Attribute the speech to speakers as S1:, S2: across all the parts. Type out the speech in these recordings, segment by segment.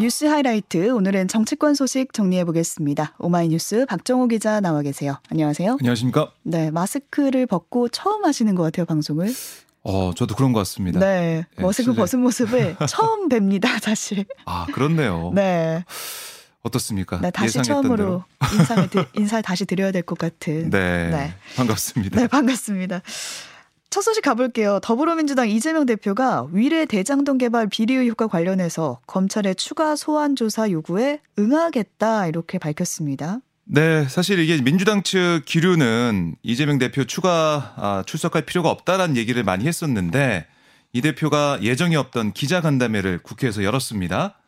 S1: 뉴스 하이라이트 오늘은 정치권 소식 정리해 보겠습니다. 오마이뉴스 박정호 기자 나와 계세요. 안녕하세요.
S2: 안녕하십니까?
S1: 네, 마스크를 벗고 처음 하시는 것 같아요 방송을.
S2: 어, 저도 그런 것 같습니다.
S1: 네, 네 마스크 실례. 벗은 모습을 처음 뵙니다, 사실.
S2: 아, 그렇네요.
S1: 네.
S2: 어떻습니까?
S1: 네, 다시 처음으로 인사를 인사를 다시 드려야 될 것 같은.
S2: 네, 네, 반갑습니다.
S1: 네, 반갑습니다. 첫 소식 가볼게요. 더불어민주당 이재명 대표가 위례 대장동 개발 비리 의혹과 관련해서 검찰의 추가 소환 조사 요구에 응하겠다 이렇게 밝혔습니다.
S2: 네, 사실 이게 민주당 측 기류는 이재명 대표 추가 아, 출석할 필요가 없다라는 얘기를 많이 했었는데 이 대표가 예정이 없던 기자간담회를 국회에서 열었습니다.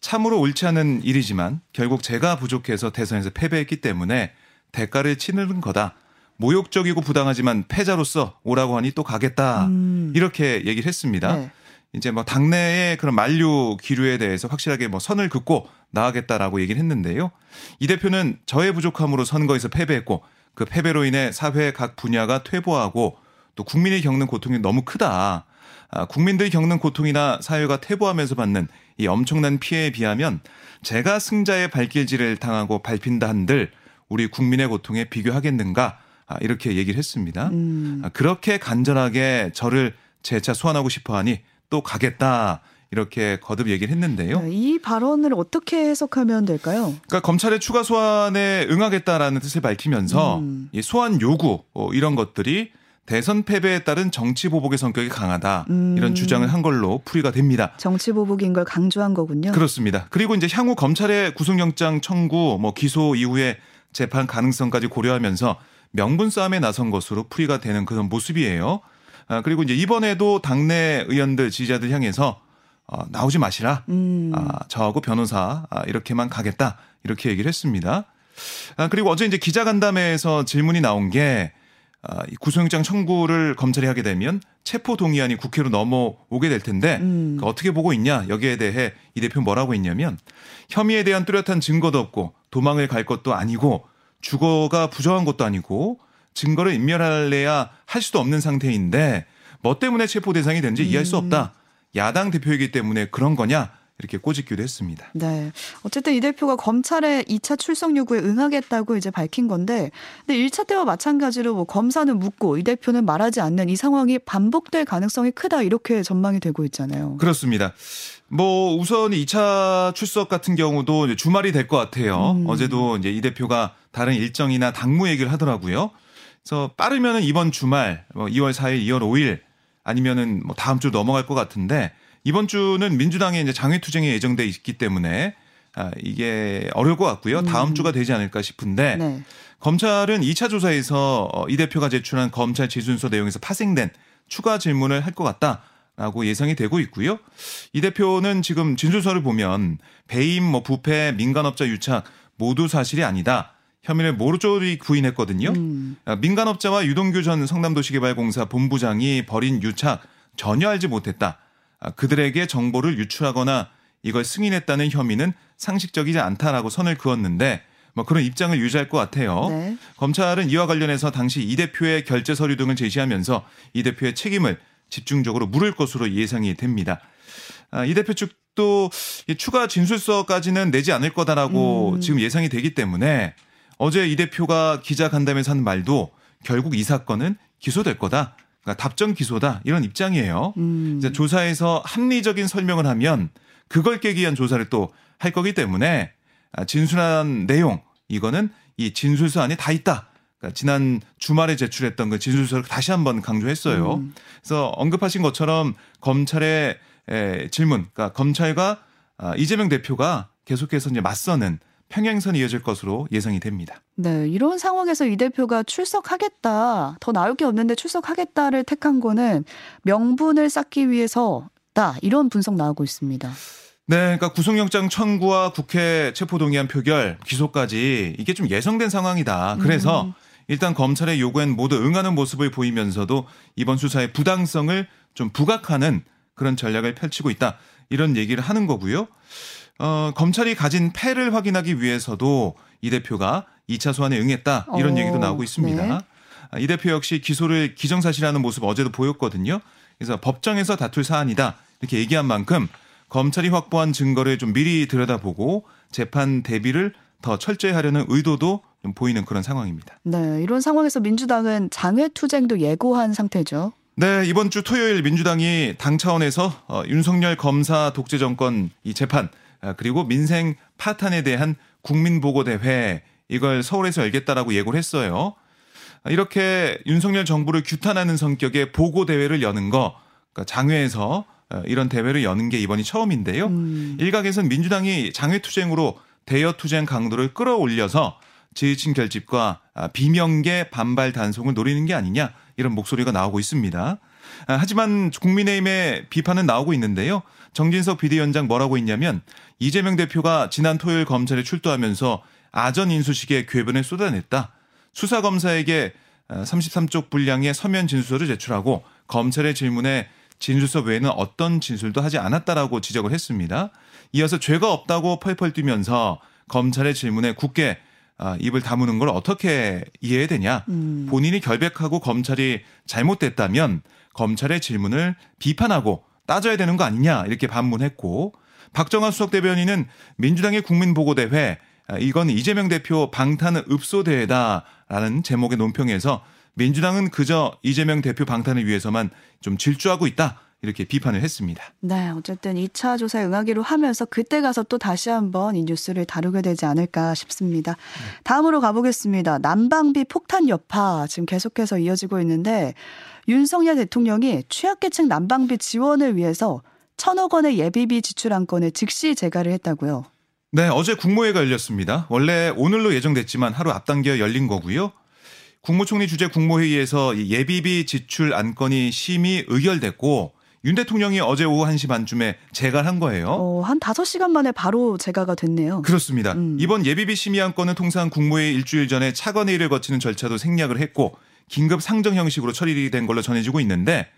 S2: 참으로 옳지 않은 일이지만 결국 제가 부족해서 대선에서 패배했기 때문에 대가를 치르는 거다. 모욕적이고 부당하지만 패자로서 오라고 하니 또 가겠다. 음. 이렇게 얘기를 했습니다. 네. 이제 뭐 당내의 그런 만류 기류에 대해서 확실하게 뭐 선을 긋고 나가겠다라고 얘기를 했는데요. 이 대표는 저의 부족함으로 선거에서 패배했고 그 패배로 인해 사회 각 분야가 퇴보하고 또 국민이 겪는 고통이 너무 크다. 아, 국민들이 겪는 고통이나 사회가 퇴보하면서 받는 이 엄청난 피해에 비하면 제가 승자의 발길질을 당하고 밟힌다 한들 우리 국민의 고통에 비교하겠는가 아, 이렇게 얘기를 했습니다. 음. 아, 그렇게 간절하게 저를 재차 소환하고 싶어 하니 또 가겠다. 이렇게 거듭 얘기를 했는데요.
S1: 네, 이 발언을 어떻게 해석하면 될까요?
S2: 그러니까 검찰의 추가 소환에 응하겠다라는 뜻을 밝히면서 음. 이 소환 요구 어, 이런 것들이 대선 패배에 따른 정치 보복의 성격이 강하다 음. 이런 주장을 한 걸로 풀이가 됩니다.
S1: 정치 보복인 걸 강조한 거군요.
S2: 그렇습니다. 그리고 이제 향후 검찰의 구속영장 청구, 뭐 기소 이후에 재판 가능성까지 고려하면서 명분 싸움에 나선 것으로 풀이가 되는 그런 모습이에요. 아, 그리고 이제 이번에도 당내 의원들 지지자들 향해서 어, 나오지 마시라. 음. 아, 저하고 변호사 아, 이렇게만 가겠다. 이렇게 얘기를 했습니다. 아, 그리고 어제 이제 기자간담회에서 질문이 나온 게 아, 구속영장 청구를 검찰이 하게 되면 체포 동의안이 국회로 넘어오게 될 텐데 음. 그 어떻게 보고 있냐 여기에 대해 이 대표 뭐라고 했냐면 혐의에 대한 뚜렷한 증거도 없고 도망을 갈 것도 아니고 주거가 부정한 것도 아니고 증거를 인멸할래야 할 수도 없는 상태인데 뭐 때문에 체포 대상이 된지 음. 이해할 수 없다. 야당 대표이기 때문에 그런 거냐? 이렇게 꼬집기도 했습니다.
S1: 네. 어쨌든 이 대표가 검찰의 2차 출석 요구에 응하겠다고 이제 밝힌 건데, 근데 1차 때와 마찬가지로 뭐 검사는 묻고 이 대표는 말하지 않는 이 상황이 반복될 가능성이 크다 이렇게 전망이 되고 있잖아요.
S2: 그렇습니다. 뭐 우선 2차 출석 같은 경우도 주말이 될 것 같아요. 음. 어제도 이제 이 대표가 다른 일정이나 당무 얘기를 하더라고요. 그래서 빠르면은 이번 주말 뭐 2월 4일, 2월 5일 아니면은 뭐 다음 주 넘어갈 것 같은데 이번 주는 민주당의 이제 장외 투쟁이 예정돼 있기 때문에 아, 이게 어려울 것 같고요. 다음 음. 주가 되지 않을까 싶은데 네. 검찰은 2차 조사에서 어, 이 대표가 제출한 검찰 지순서 내용에서 파생된 추가 질문을 할 것 같다. 라고 예상이 되고 있고요. 이 대표는 지금 진술서를 보면 배임, 뭐 부패, 민간업자 유착 모두 사실이 아니다. 혐의를 모르쪼리 부인했거든요. 음. 아, 민간업자와 유동규 전 성남도시개발공사 본부장이 벌인 유착 전혀 알지 못했다. 아, 그들에게 정보를 유출하거나 이걸 승인했다는 혐의는 상식적이지 않다라고 선을 그었는데 뭐 그런 입장을 유지할 것 같아요. 네. 검찰은 이와 관련해서 당시 이 대표의 결제 서류 등을 제시하면서 이 대표의 책임을 집중적으로 물을 것으로 예상이 됩니다. 아, 이 대표 측도 추가 진술서까지는 내지 않을 거다라고 음. 지금 예상이 되기 때문에 어제 이 대표가 기자 간담회에서 한 말도 결국 이 사건은 기소될 거다. 그러니까 답정 기소다 이런 입장이에요. 음. 이제 조사에서 합리적인 설명을 하면 그걸 깨기 위한 조사를 또 할 거기 때문에 아, 진술한 내용 이거는 이 진술서 안에 다 있다. 그러니까 지난 주말에 제출했던 그 진술서를 다시 한번 강조했어요. 음. 그래서 언급하신 것처럼 검찰의 질문, 그러니까 검찰과 아, 이재명 대표가 계속해서 이제 맞서는 평행선이 이어질 것으로 예상이 됩니다.
S1: 네, 이런 상황에서 이 대표가 출석하겠다, 더 나올 게 없는데 출석하겠다를 택한 거는 명분을 쌓기 위해서다 이런 분석 나오고 있습니다.
S2: 네, 그러니까 구속영장 청구와 국회 체포동의안 표결, 기소까지 이게 좀 예상된 상황이다. 그래서 음. 일단 검찰의 요구엔 모두 응하는 모습을 보이면서도 이번 수사의 부당성을 좀 부각하는 그런 전략을 펼치고 있다. 이런 얘기를 하는 거고요. 어, 검찰이 가진 패를 확인하기 위해서도 이 대표가 2차 소환에 응했다 이런 어, 얘기도 나오고 있습니다. 네. 아, 이 대표 역시 기소를 기정사실하는 모습 어제도 보였거든요. 그래서 법정에서 다툴 사안이다 이렇게 얘기한 만큼 검찰이 확보한 증거를 좀 미리 들여다보고 재판 대비를 더 철저히 하려는 의도도 좀 보이는 그런 상황입니다.
S1: 네, 이런 상황에서 민주당은 장외 투쟁도 예고한 상태죠.
S2: 네, 이번 주 토요일 민주당이 당 차원에서 어, 윤석열 검사 독재 정권 이 재판 아, 그리고 민생 파탄에 대한 국민보고대회 이걸 서울에서 열겠다라고 예고를 했어요. 아, 이렇게 윤석열 정부를 규탄하는 성격의 보고대회를 여는 거 그러니까 장외에서 어, 이런 대회를 여는 게 이번이 처음인데요.
S1: 음.
S2: 일각에서는 민주당이 장외투쟁으로 대여투쟁 강도를 끌어올려서 지지층 결집과 아, 비명계 반발 단속을 노리는 게 아니냐 이런 목소리가 나오고 있습니다. 아, 하지만 국민의힘의 비판은 나오고 있는데요. 정진석 비대위원장 뭐라고 했냐면 이재명 대표가 지난 토요일 검찰에 출두하면서 아전 인수식에 궤변을 쏟아냈다. 수사 검사에게 33쪽 분량의 서면 진술서를 제출하고 검찰의 질문에 진술서 외에는 어떤 진술도 하지 않았다라고 지적을 했습니다. 이어서 죄가 없다고 펄펄 뛰면서 검찰의 질문에 굳게 아, 입을 다무는 걸 어떻게 이해해야 되냐.
S1: 음.
S2: 본인이 결백하고 검찰이 잘못됐다면 검찰의 질문을 비판하고 따져야 되는 거 아니냐 이렇게 반문했고 박정환 수석 대변인은 민주당의 국민보고대회 아, 이건 이재명 대표 방탄 읍소대회다라는 제목의 논평에서 민주당은 그저 이재명 대표 방탄을 위해서만 좀 질주하고 있다. 이렇게 비판을 했습니다.
S1: 네, 어쨌든 2차 조사에 응하기로 하면서 그때 가서 또 다시 한번 이 뉴스를 다루게 되지 않을까 싶습니다. 다음으로 가보겠습니다. 난방비 폭탄 여파 지금 계속해서 이어지고 있는데 윤석열 대통령이 취약계층 난방비 지원을 위해서 천억 원의 예비비 지출 안건을 즉시 제가를 했다고요.
S2: 네, 어제 국무회의가 열렸습니다. 원래 오늘로 예정됐지만 하루 앞당겨 열린 거고요. 국무총리 주재 국무회의에서 예비비 지출 안건이 심의 의결됐고 윤 대통령이 어제 오후 1시 반쯤에 재가한 거예요.
S1: 어, 한 5시간 만에 바로 제가가 됐네요.
S2: 그렇습니다.
S1: 음.
S2: 이번 예비비 심의 안건은 통상 국무회의 일주일 전에 차관회의를 거치는 절차도 생략을 했고 긴급 상정 형식으로 처리된 걸로 전해지고 있는데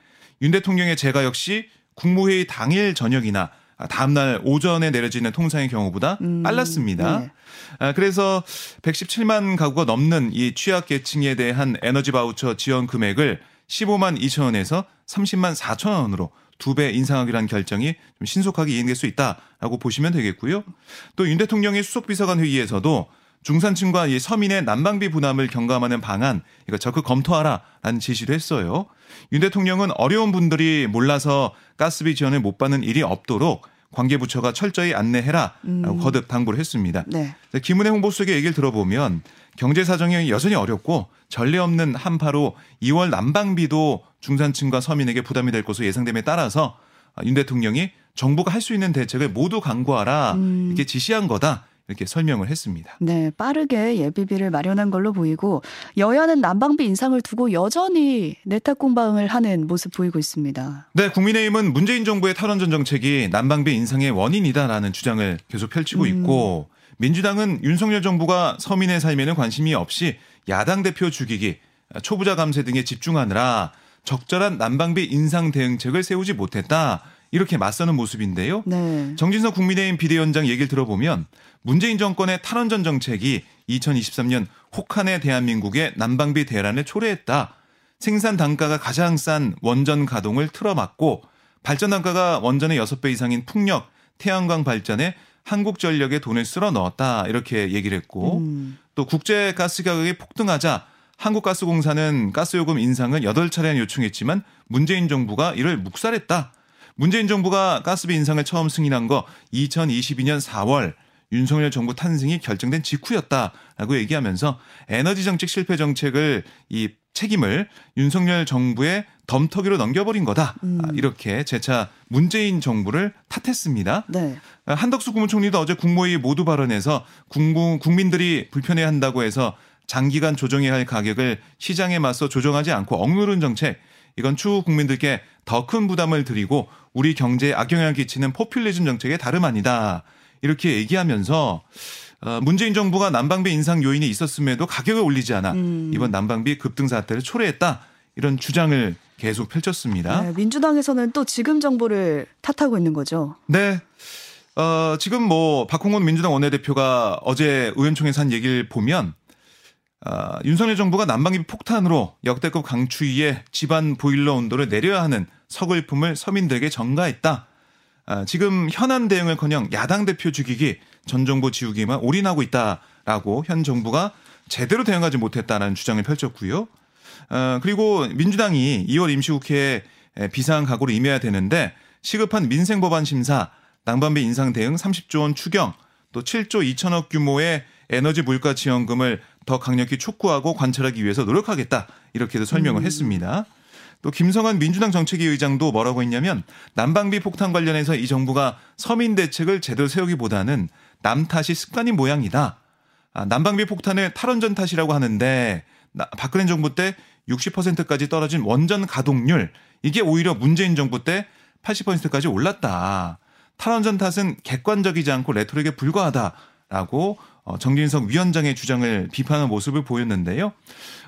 S2: 윤 대통령의 재가 역시 국무회의 당일 저녁이나 다음날 오전에 내려지는 통상의 경우보다
S1: 음,
S2: 빨랐습니다.
S1: 네.
S2: 아, 그래서 117만 가구가 넘는 이 취약계층에 대한 에너지 바우처 지원 금액을 15만 2천 원에서 30만 4천 원으로 두 배 인상하기로 한 결정이 좀 신속하게 이행될 수 있다라고 보시면 되겠고요. 또 윤 대통령의 수석비서관 회의에서도 중산층과 이 서민의 난방비 부담을 경감하는 방안 이거 적극 검토하라라는 지시도 했어요. 윤 대통령은 어려운 분들이 몰라서 가스비 지원을 못 받는 일이 없도록 관계부처가 철저히 안내해라라고
S1: 음.
S2: 거듭 당부를 했습니다.
S1: 네.
S2: 김은혜 홍보수석의 얘기를 들어보면 경제 사정이 여전히 어렵고 전례 없는 한파로 2월 난방비도 중산층과 서민에게 부담이 될 것으로 예상됨에 따라서 윤 대통령이 정부가 할 수 있는 대책을 모두 강구하라
S1: 음.
S2: 이렇게 지시한 거다 이렇게 설명을 했습니다.
S1: 네, 빠르게 예비비를 마련한 걸로 보이고 여야는 난방비 인상을 두고 여전히 내탁 공방을 하는 모습 보이고 있습니다.
S2: 네, 국민의힘은 문재인 정부의 탈원전 정책이 난방비 인상의 원인이다라는 주장을 계속 펼치고
S1: 음.
S2: 있고 민주당은 윤석열 정부가 서민의 삶에는 관심이 없이 야당 대표 죽이기, 초부자 감세 등에 집중하느라 적절한 난방비 인상 대응책을 세우지 못했다. 이렇게 맞서는 모습인데요.
S1: 네.
S2: 정진석 국민의힘 비대위원장 얘기를 들어보면 문재인 정권의 탈원전 정책이 2023년 혹한의 대한민국의 난방비 대란을 초래했다. 생산 단가가 가장 싼 원전 가동을 틀어막고 발전 단가가 원전의 6배 이상인 풍력, 태양광 발전에 한국전력에 돈을 쓸어 넣었다. 이렇게 얘기를 했고
S1: 음.
S2: 또 국제 가스 가격이 폭등하자 한국가스공사는 가스요금 인상을 8차례 요청했지만 문재인 정부가 이를 묵살했다. 문재인 정부가 가스비 인상을 처음 승인한 거 2022년 4월 윤석열 정부 탄생이 결정된 직후였다라고 얘기하면서 에너지 정책 실패 정책을 이 책임을 윤석열 정부의 덤터기로 넘겨버린 거다.
S1: 음.
S2: 아, 이렇게 재차 문재인 정부를 탓했습니다.
S1: 네.
S2: 한덕수 국무총리도 어제 국무회의 모두 발언에서 국무, 국민들이 불편해한다고 해서 장기간 조정해야 할 가격을 시장에 맞서 조정하지 않고 억누른 정책 이건 추후 국민들께 더 큰 부담을 드리고 우리 경제에 악영향을 끼치는 포퓰리즘 정책의 다름 아니다. 이렇게 얘기하면서 어, 문재인 정부가 난방비 인상 요인이 있었음에도 가격을 올리지 않아
S1: 음.
S2: 이번 난방비 급등 사태를 초래했다. 이런 주장을 계속 펼쳤습니다.
S1: 네, 민주당에서는 또 지금 정부를 탓하고 있는 거죠.
S2: 네. 어, 지금 뭐 박홍원 민주당 원내대표가 어제 의원총회에서 한 얘기를 보면 어, 윤석열 정부가 난방비 폭탄으로 역대급 강추위에 집안 보일러 온도를 내려야 하는 서글픔을 서민들에게 전가했다. 아, 지금 현안 대응을커녕 야당 대표 죽이기, 전 정부 지우기만 올인하고 있다라고 현 정부가 제대로 대응하지 못했다는 주장을 펼쳤고요. 어, 그리고 민주당이 2월 임시국회에 비상 각오를 임해야 되는데 시급한 민생 법안 심사, 난방비 인상 대응 30조 원 추경, 또 7조 2천억 규모의 에너지 물가 지원금을 더 강력히 촉구하고 관찰하기 위해서 노력하겠다. 이렇게도 설명을 음. 했습니다. 또 김성한 민주당 정책위 의장도 뭐라고 했냐면 난방비 폭탄 관련해서 이 정부가 서민 대책을 제대로 세우기보다는 남 탓이 습관인 모양이다. 아, 난방비 폭탄을 탈원전 탓이라고 하는데 박근혜 정부 때 60%까지 떨어진 원전 가동률 이게 오히려 문재인 정부 때 80%까지 올랐다. 탈원전 탓은 객관적이지 않고 레토릭에 불과하다라고 어, 정진석 위원장의 주장을 비판하는 모습을 보였는데요.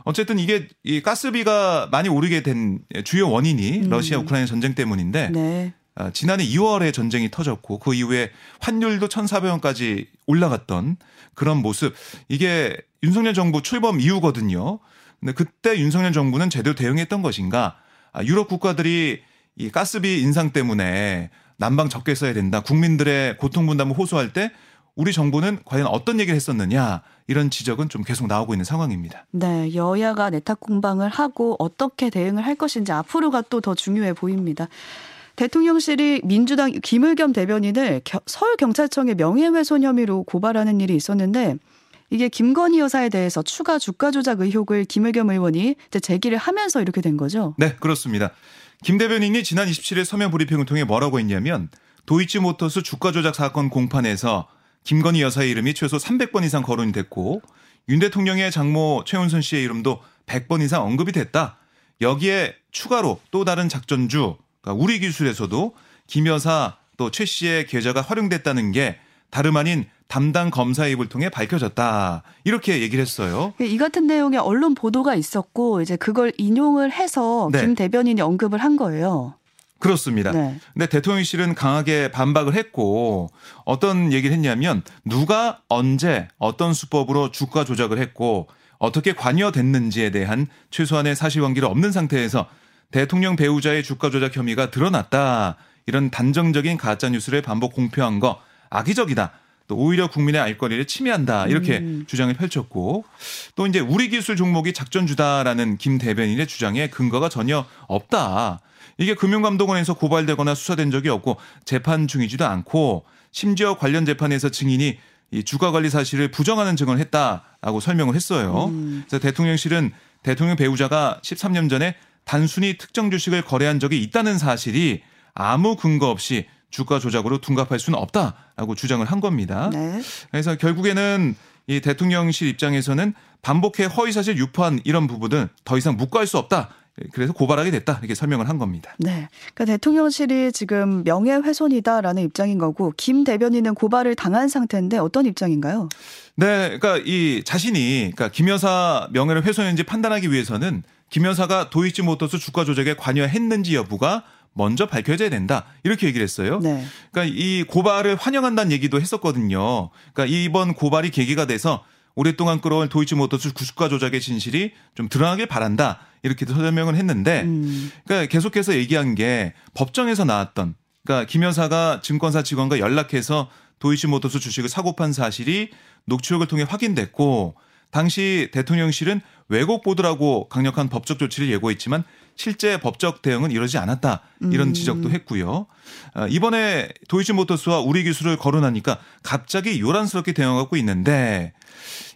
S2: 어쨌든 이게 이 가스비가 많이 오르게 된 주요 원인이 음. 러시아 우크라이나 전쟁 때문인데 네. 어, 지난해 2월에 전쟁이 터졌고 그 이후에 환율도 1,400원까지 올라갔던 그런 모습. 이게 윤석열 정부 출범 이후거든요. 근데 그때 윤석열 정부는 제대로 대응했던 것인가? 아, 유럽 국가들이 이 가스비 인상 때문에 난방 적게 써야 된다. 국민들의 고통 분담을 호소할 때 우리 정부는 과연 어떤 얘기를 했었느냐 이런 지적은 좀 계속 나오고 있는 상황입니다.
S1: 네, 여야가 내탁 공방을 하고 어떻게 대응을 할 것인지 앞으로가 또 더 중요해 보입니다. 대통령실이 민주당 김을겸 대변인을 서울경찰청의 명예훼손 혐의로 고발하는 일이 있었는데 이게 김건희 여사에 대해서 추가 주가 조작 의혹을 김의겸 의원이 제기를 하면서 이렇게 된 거죠.
S2: 네, 그렇습니다. 김 대변인이 지난 27일 서면 브리핑을 통해 뭐라고 했냐면 도이치모터스 주가 조작 사건 공판에서 김건희 여사의 이름이 최소 300번 이상 거론이 됐고 윤 대통령의 장모 최은순 씨의 이름도 100번 이상 언급이 됐다. 여기에 추가로 또 다른 작전주 그러니까 우리 기술에서도 김 여사 또 최 씨의 계좌가 활용됐다는 게 다름 아닌 담당 검사 입을 통해 밝혀졌다. 이렇게 얘기를 했어요.
S1: 이 같은 내용의 언론 보도가 있었고 이제 그걸 인용을 해서 네. 김 대변인이 언급을 한 거예요.
S2: 그렇습니다. 네. 근데 대통령실은 강하게 반박을 했고 어떤 얘기를 했냐면 누가 언제 어떤 수법으로 주가 조작을 했고 어떻게 관여됐는지에 대한 최소한의 사실관계가 없는 상태에서 대통령 배우자의 주가 조작 혐의가 드러났다. 이런 단정적인 가짜 뉴스를 반복 공표한 거 악의적이다. 또 오히려 국민의 알 거리를 침해한다 이렇게 음. 주장을 펼쳤고 또 이제 우리 기술 종목이 작전주다라는 김 대변인의 주장에 근거가 전혀 없다. 이게 금융감독원에서 고발되거나 수사된 적이 없고 재판 중이지도 않고 심지어 관련 재판에서 증인이 이 주가 관리 사실을 부정하는 증언을 했다라고 설명을 했어요. 음. 그래서 대통령실은 대통령 배우자가 13년 전에 단순히 특정 주식을 거래한 적이 있다는 사실이 아무 근거 없이 주가 조작으로 둔갑할 수는 없다라고 주장을 한 겁니다. 네. 그래서 결국에는 이 대통령실 입장에서는 반복해 허위사실 유포한 이런 부분은 더 이상 묵과할 수 없다. 그래서 고발하게 됐다 이렇게 설명을 한 겁니다.
S1: 네, 그러니까 대통령실이 지금 명예훼손이다라는 입장인 거고 김 대변인은 고발을 당한 상태인데 어떤 입장인가요?
S2: 네, 그러니까 이 자신이 그러니까 김 여사 명예를 훼손했는지 판단하기 위해서는 김 여사가 도이치모터스 주가 조작에 관여했는지 여부가 먼저 밝혀져야 된다. 이렇게 얘기를 했어요. 네. 그러니까 이 고발을 환영한다는 얘기도 했었거든요. 그러니까 이번 고발이 계기가 돼서 오랫동안 끌어온 도이치모터스 주가 조작의 진실이 좀 드러나길 바란다. 이렇게도 설명을 했는데 음. 그러니까 계속해서 얘기한 게 법정에서 나왔던 그러니까 김 여사가 증권사 직원과 연락해서 도이치모터스 주식을 사고 판 사실이 녹취록을 통해 확인됐고 당시 대통령실은 왜곡 보도라고 강력한 법적 조치를 예고했지만 실제 법적 대응은 이러지 않았다 이런 음. 지적도 했고요. 어, 이번에 도이치모터스와 우리 기술을 거론하니까 갑자기 요란스럽게 대응하고 있는데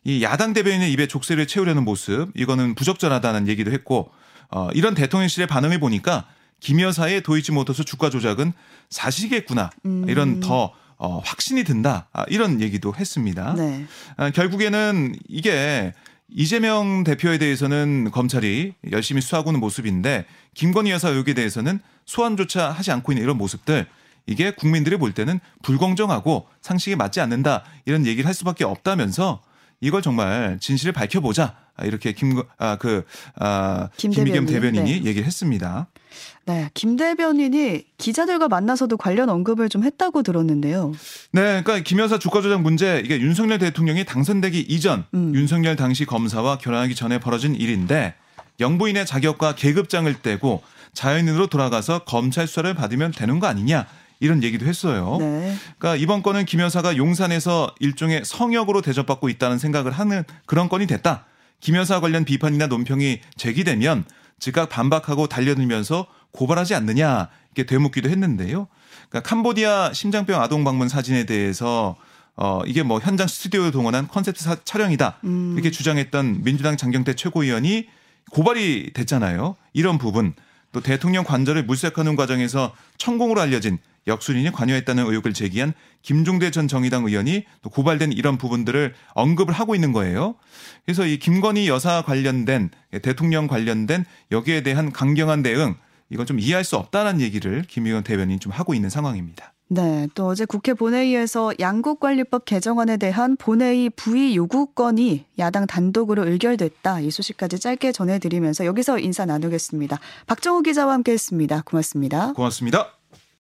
S2: 이 야당 대변인의 입에 족쇄를 채우려는 모습 이거는 부적절하다는 얘기도 했고 어, 이런 대통령실의 반응을 보니까 김 여사의 도이치모터스 주가 조작은 사실이겠구나 음. 이런 더 어, 확신이 든다 아, 이런 얘기도 했습니다. 네. 아, 결국에는 이게 이재명 대표에 대해서는 검찰이 열심히 수사하고 있는 모습인데 김건희 여사 의혹에 대해서는 소환조차 하지 않고 있는 이런 모습들 이게 국민들이 볼 때는 불공정하고 상식에 맞지 않는다 이런 얘기를 할 수밖에 없다면서 이걸 정말 진실을 밝혀보자 이렇게 김그 아, 그, 아, 김미겸 대변인이 네. 얘기를 했습니다.
S1: 네, 김 대변인이 기자들과 만나서도 관련 언급을 좀 했다고 들었는데요.
S2: 네, 그러니까 김 여사 주가 조작 문제 이게 윤석열 대통령이 당선되기 이전 음. 윤석열 당시 검사와 결혼하기 전에 벌어진 일인데 영부인의 자격과 계급장을 떼고 자연인으로 돌아가서 검찰 수사를 받으면 되는 거 아니냐 이런 얘기도 했어요.
S1: 네.
S2: 그러니까 이번 건은 김 여사가 용산에서 일종의 성역으로 대접받고 있다는 생각을 하는 그런 건이 됐다. 김 여사 관련 비판이나 논평이 제기되면 즉각 반박하고 달려들면서 고발하지 않느냐 이렇게 되묻기도 했는데요. 그러니까 캄보디아 심장병 아동 방문 사진에 대해서 어 이게 뭐 현장 스튜디오에 동원한 컨셉트 사, 촬영이다
S1: 음.
S2: 이렇게 주장했던 민주당 장경태 최고위원이 고발이 됐잖아요. 이런 부분 또 대통령 관저를 물색하는 과정에서 천공으로 알려진 역술인이 관여했다는 의혹을 제기한 김종대 전 정의당 의원이 또 고발된 이런 부분들을 언급을 하고 있는 거예요. 그래서 이 김건희 여사 관련된 대통령 관련된 여기에 대한 강경한 대응 이건 좀 이해할 수 없다는 얘기를 김 의원 대변인 좀 하고 있는 상황입니다.
S1: 네, 또 어제 국회 본회의에서 양국관리법 개정안에 대한 본회의 부의 요구건이 야당 단독으로 의결됐다. 이 소식까지 짧게 전해드리면서 여기서 인사 나누겠습니다. 박정우 기자와 함께했습니다. 고맙습니다.
S2: 고맙습니다.